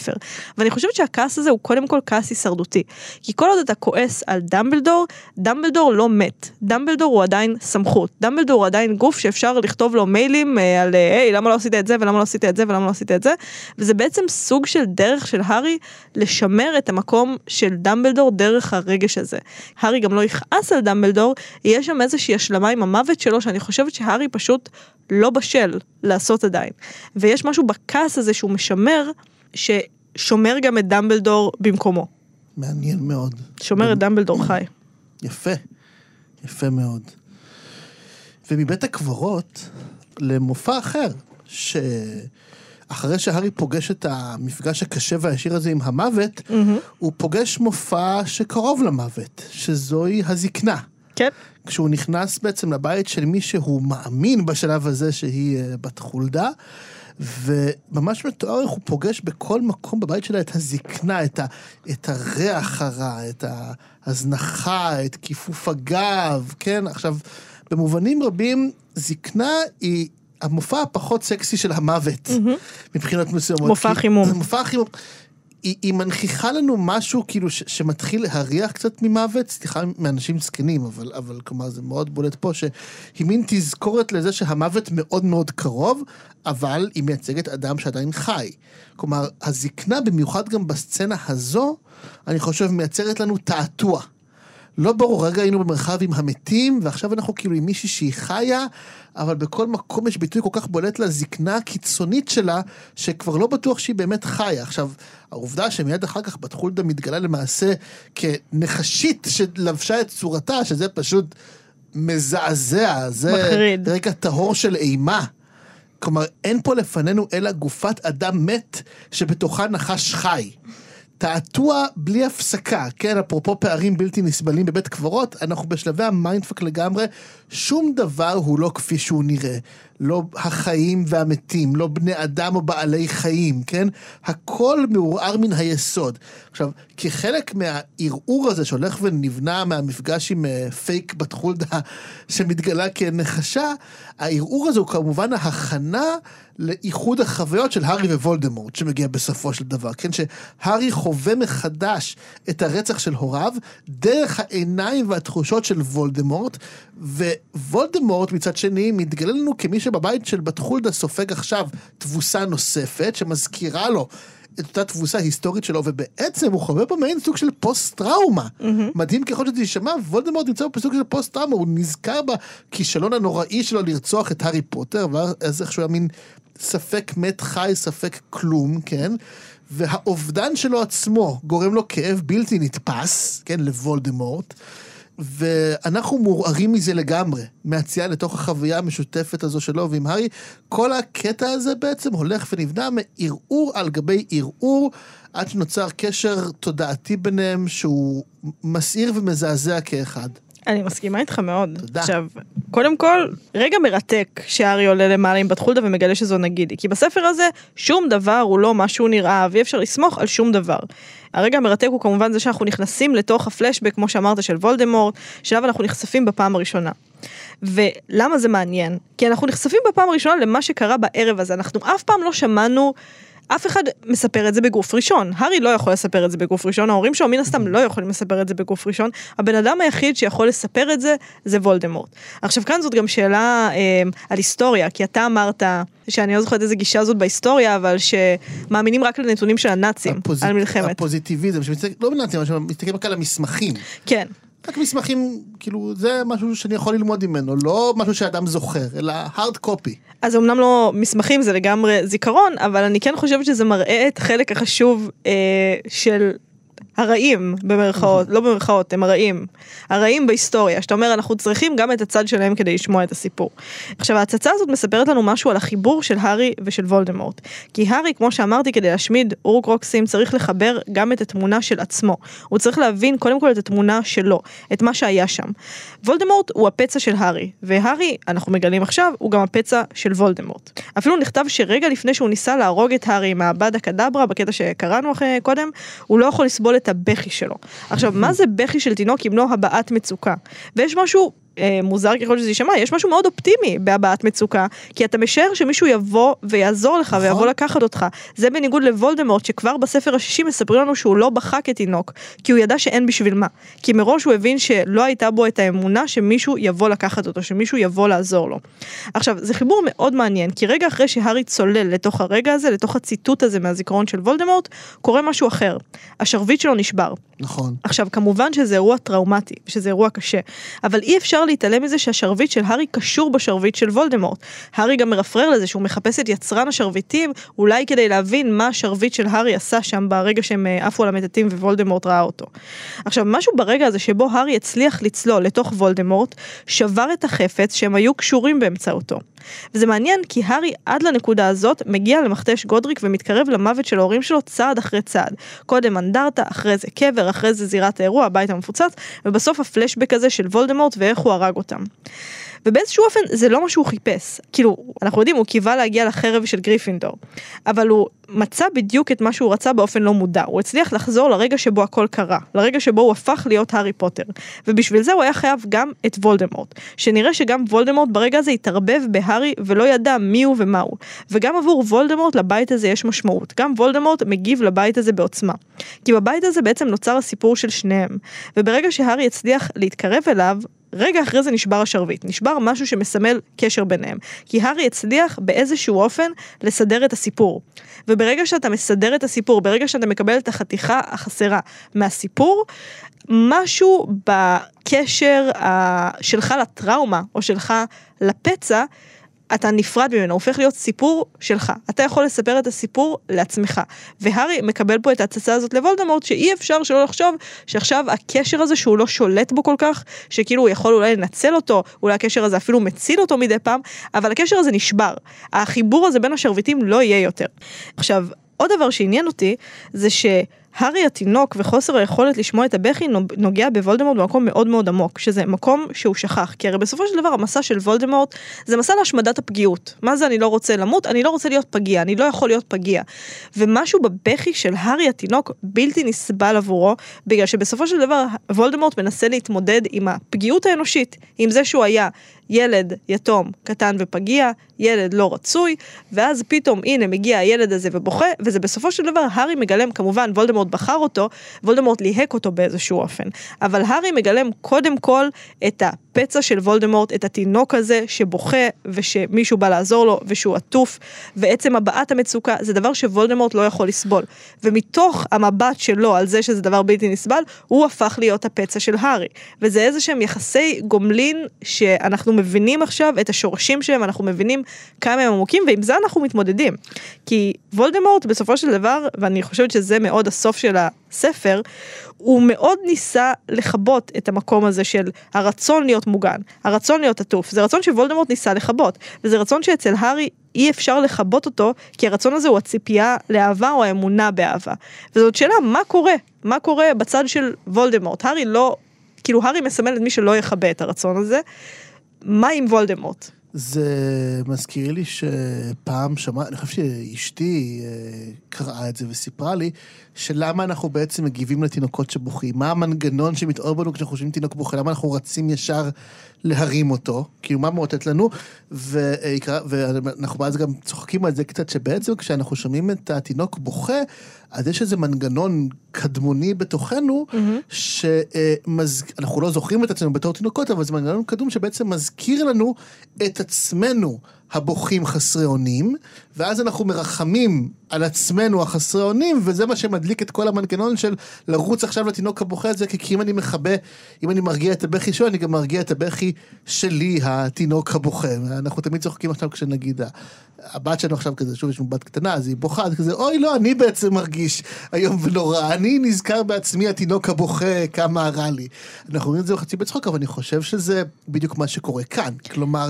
ואני חושבת שהכעס הזה הוא קודם כל כעס הישרדותי. כי כל עוד אתה כועס על דמבלדור, דמבלדור לא מת. דמבלדור הוא עדיין סמכות. דמבלדור הוא עדיין גוף שאפשר לכתוב לו מיילים אה, על אה, היי, למה לא עשית את זה ולמה לא עשית את זה ולמה לא עשית את זה. וזה בעצם סוג של דרך של הארי לשמר את המקום של דמבלדור דרך הרגש הזה. הארי גם לא יכעס על דמבלדור, יש שם איזושהי השלמה עם המוות שלו שאני חושבת שהארי פשוט לא בשל לעשות עדיין. ויש משהו בכעס הזה שהוא משמר, ששומר גם את דמבלדור במקומו. מעניין מאוד. שומר את דמבלדור חי. יפה, יפה מאוד. ומבית הקברות למופע אחר, שאחרי שהארי פוגש את המפגש הקשה והישיר הזה עם המוות, mm-hmm. הוא פוגש מופע שקרוב למוות, שזוהי הזקנה. כן. כשהוא נכנס בעצם לבית של מי שהוא מאמין בשלב הזה שהיא אה, בת חולדה, וממש מתואר איך הוא פוגש בכל מקום בבית שלה את הזקנה, את, ה, את הריח הרע, את ההזנחה, את כיפוף הגב, כן? עכשיו, במובנים רבים, זקנה היא המופע הפחות סקסי של המוות, mm-hmm. מבחינת מסוימות. מופע חימום. מופע חימום. היא, היא מנכיחה לנו משהו כאילו ש, שמתחיל להריח קצת ממוות, סליחה מאנשים זקנים, אבל, אבל כלומר זה מאוד בולט פה, שהיא מין תזכורת לזה שהמוות מאוד מאוד קרוב, אבל היא מייצגת אדם שעדיין חי. כלומר, הזקנה, במיוחד גם בסצנה הזו, אני חושב מייצרת לנו תעתוע. לא ברור, רגע היינו במרחב עם המתים, ועכשיו אנחנו כאילו עם מישהי שהיא חיה, אבל בכל מקום יש ביטוי כל כך בולט לזקנה הקיצונית שלה, שכבר לא בטוח שהיא באמת חיה. עכשיו, העובדה שמיד אחר כך בת חולדה מתגלה למעשה כנחשית שלבשה את צורתה, שזה פשוט מזעזע, זה מחריד. רגע טהור של אימה. כלומר, אין פה לפנינו אלא גופת אדם מת שבתוכה נחש חי. תעתוע בלי הפסקה, כן, אפרופו פערים בלתי נסבלים בבית קברות, אנחנו בשלבי ה mindfuck לגמרי, שום דבר הוא לא כפי שהוא נראה. לא החיים והמתים, לא בני אדם או בעלי חיים, כן? הכל מעורער מן היסוד. עכשיו, כחלק מהערעור הזה שהולך ונבנה מהמפגש עם uh, fake בת חולדה שמתגלה כנחשה, הערעור הזה הוא כמובן ההכנה לאיחוד החוויות של הארי ווולדמורט שמגיע בסופו של דבר, כן? שהארי חווה מחדש את הרצח של הוריו דרך העיניים והתחושות של וולדמורט, ווולדמורט מצד שני מתגלה לנו כמי שבבית של בת חולדה סופג עכשיו תבוסה נוספת שמזכירה לו את אותה תבוסה היסטורית שלו, ובעצם הוא חווה פה מעין סוג של פוסט טראומה. Mm-hmm. מדהים ככל שזה יישמע, וולדמורט נמצא בסוג של פוסט טראומה, הוא נזכר בכישלון הנוראי שלו לרצוח את הארי פוטר, ואז איכשהו היה מין ספק מת חי, ספק כלום, כן? והאובדן שלו עצמו גורם לו כאב בלתי נתפס, כן, לוולדמורט. ואנחנו מעורערים מזה לגמרי, מהצייה לתוך החוויה המשותפת הזו שלו ועם הארי. כל הקטע הזה בעצם הולך ונבנה מערעור על גבי ערעור, עד שנוצר קשר תודעתי ביניהם שהוא מסעיר ומזעזע כאחד. אני מסכימה איתך מאוד. תודה. עכשיו, קודם כל, רגע מרתק שארי עולה למעלה עם בת חולדה ומגלה שזו נגידי. כי בספר הזה, שום דבר הוא לא מה שהוא נראה, ואי אפשר לסמוך על שום דבר. הרגע המרתק הוא כמובן זה שאנחנו נכנסים לתוך הפלשבק, כמו שאמרת, של וולדמורט, שאליו אנחנו נחשפים בפעם הראשונה. ולמה זה מעניין? כי אנחנו נחשפים בפעם הראשונה למה שקרה בערב הזה, אנחנו אף פעם לא שמענו... אף אחד מספר את זה בגוף ראשון. הארי לא יכול לספר את זה בגוף ראשון, ההורים שלו מן הסתם לא יכולים לספר את זה בגוף ראשון. הבן אדם היחיד שיכול לספר את זה, זה וולדמורט. עכשיו כאן זאת גם שאלה אה, על היסטוריה, כי אתה אמרת, שאני לא זוכרת איזה גישה זאת בהיסטוריה, אבל שמאמינים רק לנתונים של הנאצים, הפוזיט- על מלחמת. הפוזיטיביזם, שמסתכל, לא בנאצים, אבל שמסתכלים רק על המסמכים. כן. רק מסמכים, כאילו, זה משהו שאני יכול ללמוד ממנו, לא משהו שאדם זוכר, אלא hard copy. אז אמנם לא מסמכים זה לגמרי זיכרון, אבל אני כן חושבת שזה מראה את החלק החשוב אה, של הרעים במרכאות, לא במרכאות, הם הרעים. הרעים בהיסטוריה, שאתה אומר אנחנו צריכים גם את הצד שלהם כדי לשמוע את הסיפור. עכשיו ההצצה הזאת מספרת לנו משהו על החיבור של הארי ושל וולדמורט. כי הארי, כמו שאמרתי, כדי להשמיד אורקרוקסים צריך לחבר גם את התמונה של עצמו. הוא צריך להבין קודם כל את התמונה שלו, את מה שהיה שם. וולדמורט הוא הפצע של הארי, והארי, אנחנו מגלים עכשיו, הוא גם הפצע של וולדמורט. אפילו נכתב שרגע לפני שהוא ניסה להרוג את הארי עם הבד הקדברה, בקטע שקראנו אחרי קודם, הוא לא יכול לסבול את הבכי שלו. עכשיו, מה זה בכי של תינוק אם לא הבעת מצוקה? ויש משהו מוזר ככל שזה יישמע, יש משהו מאוד אופטימי בהבעת מצוקה, כי אתה משער שמישהו יבוא ויעזור לך נכון. ויבוא לקחת אותך. זה בניגוד לוולדמורט, שכבר בספר השישי מספרים לנו שהוא לא בכה כתינוק, כי הוא ידע שאין בשביל מה. כי מראש הוא הבין שלא הייתה בו את האמונה שמישהו יבוא לקחת אותו, שמישהו יבוא לעזור לו. עכשיו, זה חיבור מאוד מעניין, כי רגע אחרי שהארי צולל לתוך הרגע הזה, לתוך הציטוט הזה מהזיכרון של וולדמורט, קורה משהו אחר. השרביט שלו נשבר. נכון. עכשיו, כמובן שזה אירוע טראומטי, שזה אירוע קשה, אבל אי אפשר להתעלם מזה שהשרביט של הארי קשור בשרביט של וולדמורט. הארי גם מרפרר לזה שהוא מחפש את יצרן השרביטים, אולי כדי להבין מה השרביט של הארי עשה שם ברגע שהם אה, עפו על המטאטים ווולדמורט ראה אותו. עכשיו, משהו ברגע הזה שבו הארי הצליח לצלול לתוך וולדמורט, שבר את החפץ שהם היו קשורים באמצעותו. וזה מעניין כי הארי עד לנקודה הזאת מגיע למכתש גודריק ומתקרב למוות של ההורים שלו צעד אחרי צעד. קודם אנדרטה, אחרי זה קבר, אחרי זה זירת האירוע, הבית המפוצץ, ובסוף הפלשבק הזה של וולדמורט ואיך הוא הרג אותם. ובאיזשהו אופן זה לא מה שהוא חיפש. כאילו, אנחנו יודעים, הוא קיווה להגיע לחרב של גריפינדור. אבל הוא מצא בדיוק את מה שהוא רצה באופן לא מודע. הוא הצליח לחזור לרגע שבו הכל קרה. לרגע שבו הוא הפך להיות הארי פוטר. ובשביל זה הוא היה חייב גם את וולדמורט. שנראה שגם וולדמורט ברגע הזה התערבב בהארי ולא ידע מי הוא ומה הוא. וגם עבור וולדמורט לבית הזה יש משמעות. גם וולדמורט מגיב לבית הזה בעוצמה. כי בבית הזה בעצם נוצר הסיפור של שניהם. וברגע שהארי הצליח להתקרב אליו, רגע אחרי זה נשבר השרביט, נשבר משהו שמסמל קשר ביניהם. כי הארי הצליח באיזשהו אופן לסדר את הסיפור. וברגע שאתה מסדר את הסיפור, ברגע שאתה מקבל את החתיכה החסרה מהסיפור, משהו בקשר ה... שלך לטראומה, או שלך לפצע, אתה נפרד ממנו, הופך להיות סיפור שלך. אתה יכול לספר את הסיפור לעצמך. והארי מקבל פה את ההצצה הזאת לוולדמורט, שאי אפשר שלא לחשוב שעכשיו הקשר הזה שהוא לא שולט בו כל כך, שכאילו הוא יכול אולי לנצל אותו, אולי הקשר הזה אפילו מציל אותו מדי פעם, אבל הקשר הזה נשבר. החיבור הזה בין השרביטים לא יהיה יותר. עכשיו, עוד דבר שעניין אותי, זה ש... הארי התינוק וחוסר היכולת לשמוע את הבכי נוגע בוולדמורט במקום מאוד מאוד עמוק, שזה מקום שהוא שכח, כי הרי בסופו של דבר המסע של וולדמורט זה מסע להשמדת הפגיעות. מה זה אני לא רוצה למות? אני לא רוצה להיות פגיע, אני לא יכול להיות פגיע. ומשהו בבכי של הארי התינוק בלתי נסבל עבורו, בגלל שבסופו של דבר וולדמורט מנסה להתמודד עם הפגיעות האנושית, עם זה שהוא היה ילד יתום, קטן ופגיע, ילד לא רצוי, ואז פתאום הנה מגיע הילד הזה ובוכה, וזה בסופו של דבר הארי מגלם, כמובן וולדמורט בחר אותו, וולדמורט ליהק אותו באיזשהו אופן, אבל הארי מגלם קודם כל את הפצע של וולדמורט, את התינוק הזה שבוכה, ושמישהו בא לעזור לו, ושהוא עטוף, ועצם הבעת המצוקה זה דבר שוולדמורט לא יכול לסבול. ומתוך המבט שלו על זה שזה דבר בלתי נסבל, הוא הפך להיות הפצע של הארי. וזה איזה שהם יחסי גומלין שאנחנו מבינים עכשיו את השורשים שלהם, אנחנו מבינים כמה הם עמוקים, ועם זה אנחנו מתמודדים. כי וולדמורט בסופו של דבר, ואני חושבת שזה מאוד הסוף של הספר, הוא מאוד ניסה לכבות את המקום הזה של הרצון להיות מוגן, הרצון להיות עטוף. זה רצון שוולדמורט ניסה לכבות, וזה רצון שאצל הארי אי אפשר לכבות אותו, כי הרצון הזה הוא הציפייה לאהבה או האמונה באהבה. וזאת שאלה, מה קורה? מה קורה בצד של וולדמורט? הארי לא, כאילו הארי מסמל את מי שלא יכבה את הרצון הזה. מה עם וולדמורט? זה מזכיר לי שפעם שמע, אני חושב שאשתי אה, קראה את זה וסיפרה לי, שלמה אנחנו בעצם מגיבים לתינוקות שבוכים, מה המנגנון שמתעורר בנו כשאנחנו חושבים תינוק בוכה, למה אנחנו רצים ישר להרים אותו, כאילו מה מאותת לנו, ויקרא, ואנחנו אז גם צוחקים על זה קצת, שבעצם כשאנחנו שומעים את התינוק בוכה, אז יש איזה מנגנון קדמוני בתוכנו, mm-hmm. שאנחנו לא זוכרים את עצמנו בתור תינוקות, אבל זה מנגנון קדום שבעצם מזכיר לנו את עצמנו הבוכים חסרי אונים, ואז אנחנו מרחמים על עצמנו החסרי אונים, וזה מה שמדליק את כל המנגנון של לרוץ עכשיו לתינוק הבוכה הזה, כי אם אני מכבה, אם אני מרגיע את הבכי שלו, אני גם מרגיע את הבכי שלי, התינוק הבוכה. אנחנו תמיד צוחקים עכשיו כשנגיד, הבת שלנו עכשיו כזה, שוב יש לנו בת קטנה, אז היא בוכה, אז כזה, אוי לא, אני בעצם מרגיש איום ונורא, אני נזכר בעצמי התינוק הבוכה, כמה רע לי. אנחנו רואים את זה חצי בצחוק, אבל אני חושב שזה בדיוק מה שקורה כאן. כלומר,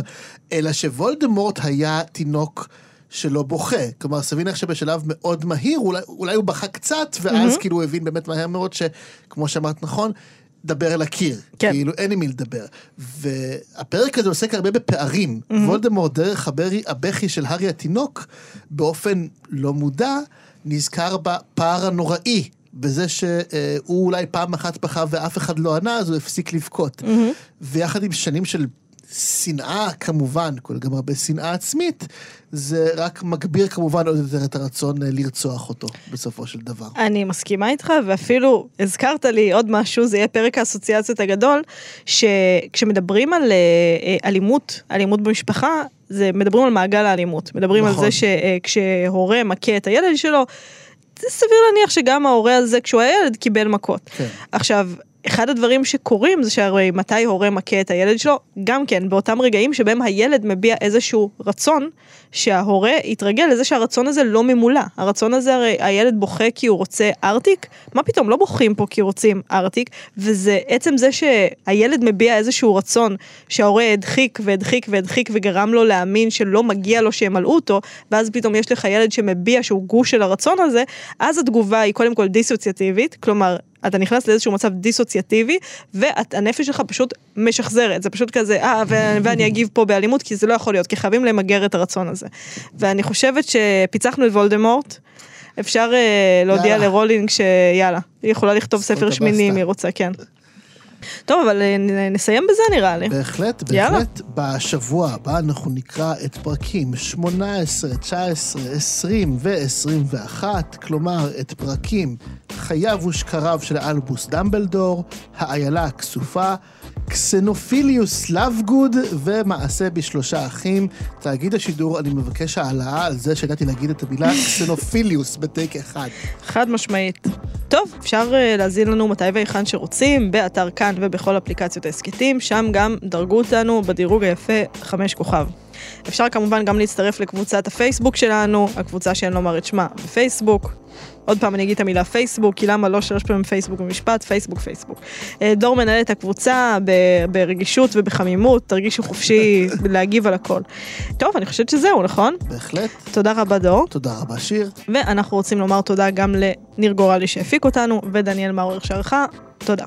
אלא שוולדמורט היה תינוק... שלא בוכה. כלומר, סבינך שבשלב מאוד מהיר, אולי, אולי הוא בכה קצת, ואז mm-hmm. כאילו הוא הבין באמת מהר מאוד שכמו שאמרת נכון, דבר אל הקיר. כן. כאילו, אין עם מי לדבר. והפרק הזה עוסק הרבה בפערים. Mm-hmm. וולדמורט, דרך הברי, הבכי של הארי התינוק, באופן לא מודע, נזכר בפער הנוראי. בזה שהוא אולי פעם אחת בכה ואף אחד לא ענה, אז הוא הפסיק לבכות. Mm-hmm. ויחד עם שנים של שנאה כמובן, כולל גם הרבה שנאה עצמית, זה רק מגביר כמובן עוד יותר את הרצון אה, לרצוח אותו בסופו של דבר. אני מסכימה איתך, ואפילו הזכרת לי עוד משהו, זה יהיה פרק האסוציאציות הגדול, שכשמדברים על אה, אה, אלימות, אלימות במשפחה, זה מדברים על מעגל האלימות. מדברים נכון. על זה שכשהורה מכה את הילד שלו, זה סביר להניח שגם ההורה הזה, כשהוא היה ילד, קיבל מכות. כן. עכשיו, אחד הדברים שקורים זה שהרי מתי הורה מכה את הילד שלו, גם כן באותם רגעים שבהם הילד מביע איזשהו רצון, שההורה יתרגל לזה שהרצון הזה לא ממולא. הרצון הזה הרי הילד בוכה כי הוא רוצה ארטיק, מה פתאום לא בוכים פה כי רוצים ארטיק, וזה עצם זה שהילד מביע איזשהו רצון שההורה הדחיק והדחיק והדחיק וגרם לו להאמין שלא מגיע לו שימלאו אותו, ואז פתאום יש לך ילד שמביע שהוא גוש של הרצון הזה, אז התגובה היא קודם כל דיסוציאטיבית, כלומר אתה נכנס לאיזשהו מצב דיסוציאטיבי, והנפש שלך פשוט משחזרת, זה פשוט כזה, אה, ואני אגיב פה באלימות, כי זה לא יכול להיות, כי חייבים למגר את הרצון הזה. ואני חושבת שפיצחנו את וולדמורט, אפשר uh, להודיע לרולינג שיאללה, היא יכולה לכתוב ספר שמיני אם היא רוצה, כן. טוב, אבל אה, נסיים בזה נראה לי. בהחלט, בהחלט. יאללה. בשבוע הבא אנחנו נקרא את פרקים 18, 19, 20 ו-21, כלומר את פרקים חייו ושקריו של אלבוס דמבלדור, האיילה הכסופה, קסנופיליוס לאבגוד ומעשה בשלושה אחים. תאגיד השידור, אני מבקש העלאה על זה שידעתי להגיד את המילה קסנופיליוס בטייק אחד. חד משמעית. טוב, אפשר uh, להזין לנו מתי והיכן שרוצים, באתר כאן ובכל אפליקציות ההסכתים, שם גם דרגו אותנו בדירוג היפה חמש כוכב. אפשר כמובן גם להצטרף לקבוצת הפייסבוק שלנו, הקבוצה שאין לומר את שמה בפייסבוק. עוד פעם אני אגיד את המילה פייסבוק, כי למה לא שלוש פעמים פייסבוק במשפט? פייסבוק, פייסבוק. אה, דור מנהל את הקבוצה ברגישות ובחמימות, תרגישו חופשי להגיב על הכל. טוב, אני חושבת שזהו, נכון? בהחלט. תודה רבה דור. תודה רבה שיר. ואנחנו רוצים לומר תודה גם לניר גורלי שהפיק אותנו, ודניאל מאורר שערכה. תודה.